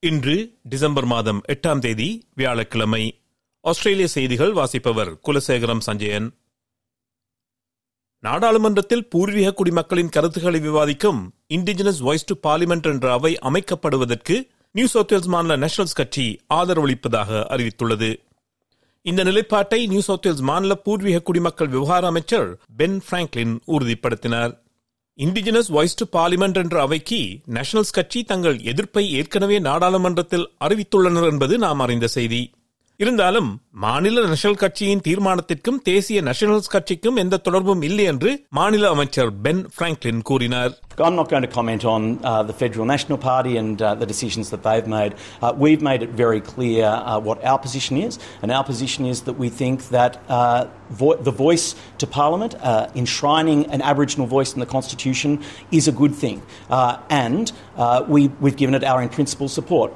இன்று டிசம்பர் மாதம் எட்டாம் தேதி வியாழக்கிழமை ஆஸ்திரேலிய செய்திகள் வாசிப்பவர் குலசேகரம் சஞ்சயன். நாடாளுமன்றத்தில் பூர்வீக குடிமக்களின் கருத்துக்களை விவாதிக்கும் இண்டிஜினஸ் வாய்ஸ் டு பார்லிமெண்ட் என்ற அவை அமைக்கப்படுவதற்கு நியூ சவுத் வேல்ஸ் மாநில நேஷனல்ஸ் கட்சி ஆதரவளிப்பதாக அறிவித்துள்ளது. இந்த நிலைப்பாட்டை நியூ சவுத் வேல்ஸ் மாநில பூர்வீக குடிமக்கள் விவகார அமைச்சர் பென் பிராங்க்லின் உறுதிப்படுத்தினார். இண்டிஜினஸ் வாய்ஸ் டு பார்லிமெண்ட் என்ற அவைக்கு நேஷனல்ஸ் கட்சி தங்கள் எதிர்ப்பை ஏற்கனவே நாடாளுமன்றத்தில் அறிவித்துள்ளனர் என்பது நாம் அறிந்த செய்தி. இருந்தாலும் மாநில நேஷனல் கட்சியின் தீர்மானத்திற்கும் தேசிய நேஷனல்ஸ் கட்சிக்கும் எந்த தொடர்பும் இல்லை என்று மாநில அமைச்சர் பென் பிராங்க்லின் கூறினார் I'm not going to comment on uh, the Federal National Party and uh, the decisions that they've made. Uh, we've made it very clear uh, what our position is, and our position is that we think that uh, vo- the voice to Parliament, uh, enshrining an Aboriginal voice in the Constitution, is a good thing, uh, and uh, we, we've given it our in principle support.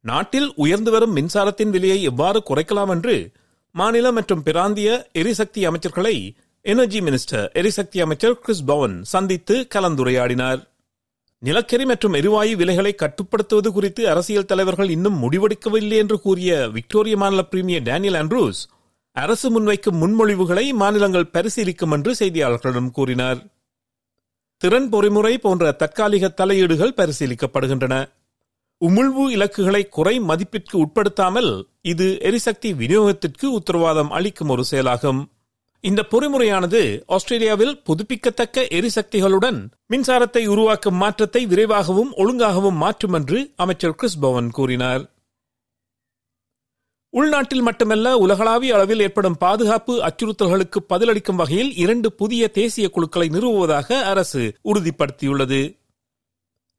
நாட்டில் உயர்ந்து வரும் மின்சாரத்தின் விலையை எவ்வாறு குறைக்கலாம் என்று மாநில மற்றும் பிராந்திய எரிசக்தி அமைச்சர்களை எனர்ஜி மினிஸ்டர் எரிசக்தி அமைச்சர் கிறிஸ் பவன் சந்தித்து கலந்துரையாடினார். நிலக்கரி மற்றும் எரிவாயு விலைகளை கட்டுப்படுத்துவது குறித்து அரசியல் தலைவர்கள் இன்னும் முடிவெடுக்கவில்லை என்று கூறிய விக்டோரிய மாநில பிரீமியர் டேனியல் ஆண்ட்ரூஸ் அரசு முன்வைக்கும் முன்மொழிவுகளை மாநிலங்கள் பரிசீலிக்கும் என்று செய்தியாளர்களிடம் கூறினார். திறன் பொறிமுறை போன்ற தற்காலிக தலையீடுகள் பரிசீலிக்கப்படுகின்றன. உமிழ்வு இலக்குகளை குறை மதிப்பிற்கு உட்படுத்தாமல் இது எரிசக்தி விநியோகத்திற்கு உத்தரவாதம் அளிக்கும் ஒரு செயலாகும். இந்த பொறிமுறையானது ஆஸ்திரேலியாவில் புதுப்பிக்கத்தக்க எரிசக்திகளுடன் மின்சாரத்தை உருவாக்கும் மாற்றத்தை விரைவாகவும் ஒழுங்காகவும் மாற்றும் என்று அமைச்சர் கிறிஸ் பவன் கூறினார். உள்நாட்டில் மட்டுமல்ல உலகளாவிய அளவில் ஏற்படும் பாதுகாப்பு அச்சுறுத்தல்களுக்கு பதிலளிக்கும் வகையில் இரண்டு புதிய தேசிய குழுக்களை நிறுவுவதாக அரசு உறுதிப்படுத்தியுள்ளது.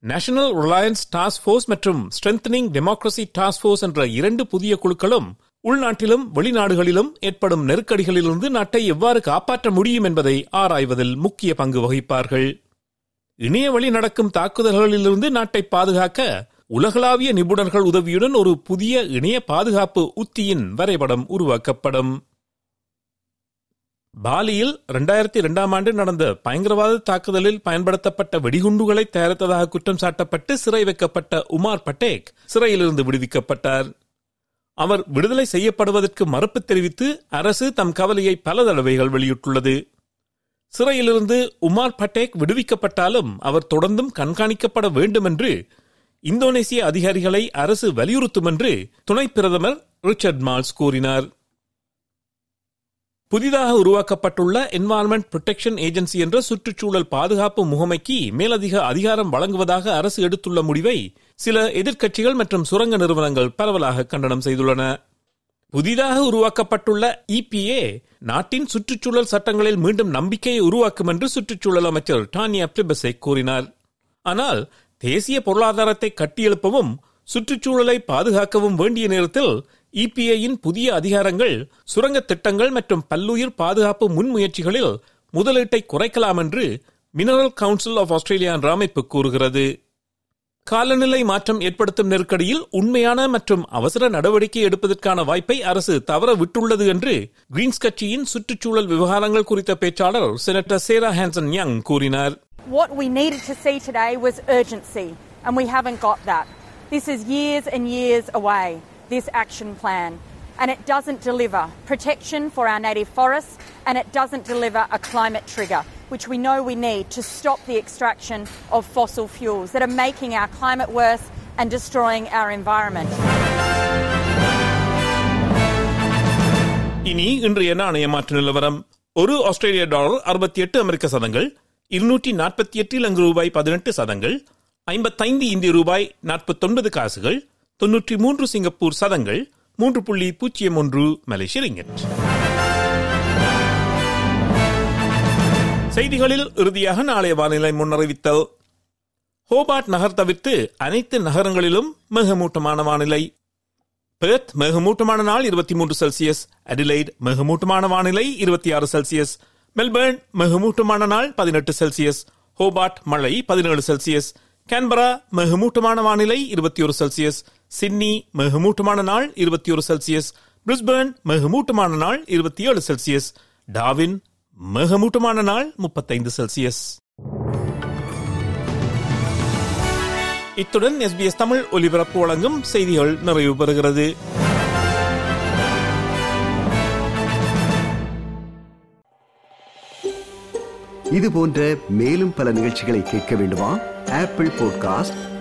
நேஷனல் ரிலையன்ஸ் டாஸ்க் போர்ஸ் மற்றும் ஸ்ட்ரென்தனிங் டெமோக்ரசி டாஸ்க் போர்ஸ் என்ற இரண்டு புதிய குழுக்களும் உள்நாட்டிலும் வெளிநாடுகளிலும் ஏற்படும் நெருக்கடிகளிலிருந்து நாட்டை எவ்வாறு காப்பாற்ற முடியும் என்பதை ஆராய்வதில் முக்கிய பங்கு வகிப்பார்கள். இணைய வழி நடக்கும் தாக்குதல்களிலிருந்து நாட்டை பாதுகாக்க உலகளாவிய நிபுணர்கள் உதவியுடன் ஒரு புதிய இணைய பாதுகாப்பு உத்தியின் வரைபடம் உருவாக்கப்படும். பாலியில் இரண்டாயிரத்தி இரண்டாம் ஆண்டு நடந்த பயங்கரவாத தாக்குதலில் பயன்படுத்தப்பட்ட வெடிகுண்டுகளை தயாரித்ததாக குற்றம் சாட்டப்பட்டு சிறை வைக்கப்பட்ட உமார் பட்டேக் சிறையிலிருந்து விடுவிக்கப்பட்டார். அவர் விடுதலை செய்யப்படுவதற்கு மறுப்பு தெரிவித்து அரசு தம் கவலையை பல தடவைகள் வெளியிட்டுள்ளது. சிறையிலிருந்து உமார் பட்டேக் விடுவிக்கப்பட்டாலும் அவர் தொடர்ந்தும் கண்காணிக்கப்பட வேண்டும் என்று இந்தோனேசிய அதிகாரிகளை அரசு வலியுறுத்தும் என்று துணை பிரதமர் ரிச்சர்ட் மால்ஸ் கூறினார். புதிதாக உருவாக்கப்பட்டுள்ள என்வாரன்மெண்ட் புரொடெக்ஷன் ஏஜென்சி என்ற சுற்றுச்சூழல் பாதுகாப்பு முகமைக்கு மேலதிக அதிகாரம் வழங்குவதாக அரசு எடுத்துள்ள முடிவை சில எதிர்க்கட்சிகள் மற்றும் சுரங்க நிறுவனங்கள் பரவலாக கண்டனம் செய்துள்ளன. புதிதாக உருவாக்கப்பட்டுள்ள இபிஏ நாட்டின் சுற்றுச்சூழல் சட்டங்களில் மீண்டும் நம்பிக்கையை உருவாக்கும் என்று சுற்றுச்சூழல் அமைச்சர் டானியா பிரிபசே கூறினார். ஆனால் தேசிய பொருளாதாரத்தை கட்டியெழுப்பவும் சுற்றுச்சூழலை பாதுகாக்கவும் வேண்டிய நேரத்தில் இபிஐயின் புதிய அதிகாரங்கள் சுரங்க திட்டங்கள் மற்றும் பல்லுயிர் பாதுகாப்பு முன்முயற்சிகளில் முதலீட்டை குறைக்கலாம் என்று மினரல் கவுன்சில் ஆஃப் ஆஸ்திரேலியா என்ற அமைப்பு கூறுகிறது. காலநிலை மாற்றம் ஏற்படுத்தும் நெருக்கடியில் உண்மையான மற்றும் அவசர நடவடிக்கை எடுப்பதற்கான வாய்ப்பை அரசு தவற விட்டுள்ளது என்று கிரீன்ஸ் கட்சியின் சுற்றுச்சூழல் விவகாரங்கள் குறித்த பேச்சாளர் செனட்டர் சேரா ஹான்சன் யங் கூறினார். What we needed to see today was urgency, and we haven't got that. This is years and years away, this action plan, and it doesn't deliver protection for our native forests, and it doesn't deliver a climate trigger, which we know we need to stop the extraction of fossil fuels that are making our climate worse and destroying our environment. இனி இன்றைய நாணய மாற்று நிலவரம் ஒரு ஆஸ்திரேலிய dollar அறுபத்தி எட்டு அமெரிக்க சதங்கள் இருநூற்றி நாற்பத்தி எட்டு இலங்கை ரூபாய் பதினெட்டு சதங்கள் ஐம்பத்தைந்து இந்திய ரூபாய் நாற்பத்தொன்பது காசுகள் தொன்னூற்றி மூன்று சிங்கப்பூர் சதங்கள் மூன்று புள்ளி பூஜ்ஜியம் ஒன்று மலேசிய ரிங்கெட். செய்திகளில் இறுதியாக நாளைய வானிலை முன்னறிவித்தல் ஹோபார்ட் நகர் தவிர்த்து அனைத்து நகரங்களிலும் மிகமூட்டமான வானிலை. பெர்த் மிகமூட்டமான நாள் இருபத்தி மூன்று செல்சியஸ். அடிலைட் மிகமூட்டமான வானிலை இருபத்தி ஆறு செல்சியஸ். மெல்பர்ன் மிகமூட்டமான நாள் பதினெட்டு செல்சியஸ். ஹோபார்ட் மழை பதினேழு செல்சியஸ். கேன்பரா மிகமூட்டமான வானிலை இருபத்தி ஒரு செல்சியஸ். சிட்னி மேகமூட்டமான நாள் இருபத்தி ஒரு செல்சியஸ் பிரிஸ்பர்ன் மேகமூட்டமான நாள் இருபத்தி ஏழு செல்சியஸ் டாவின் மேகமூட்டமான நாள் முப்பத்தைந்து செல்சியஸ் இத்துடன் எஸ்பிஎஸ் தமிழ் ஒலிபரப்பு வழங்கும் செய்திகள் நிறைவு பெறுகிறது. இது போன்ற மேலும் பல நிகழ்ச்சிகளை கேட்க வேண்டுமா? Apple podcast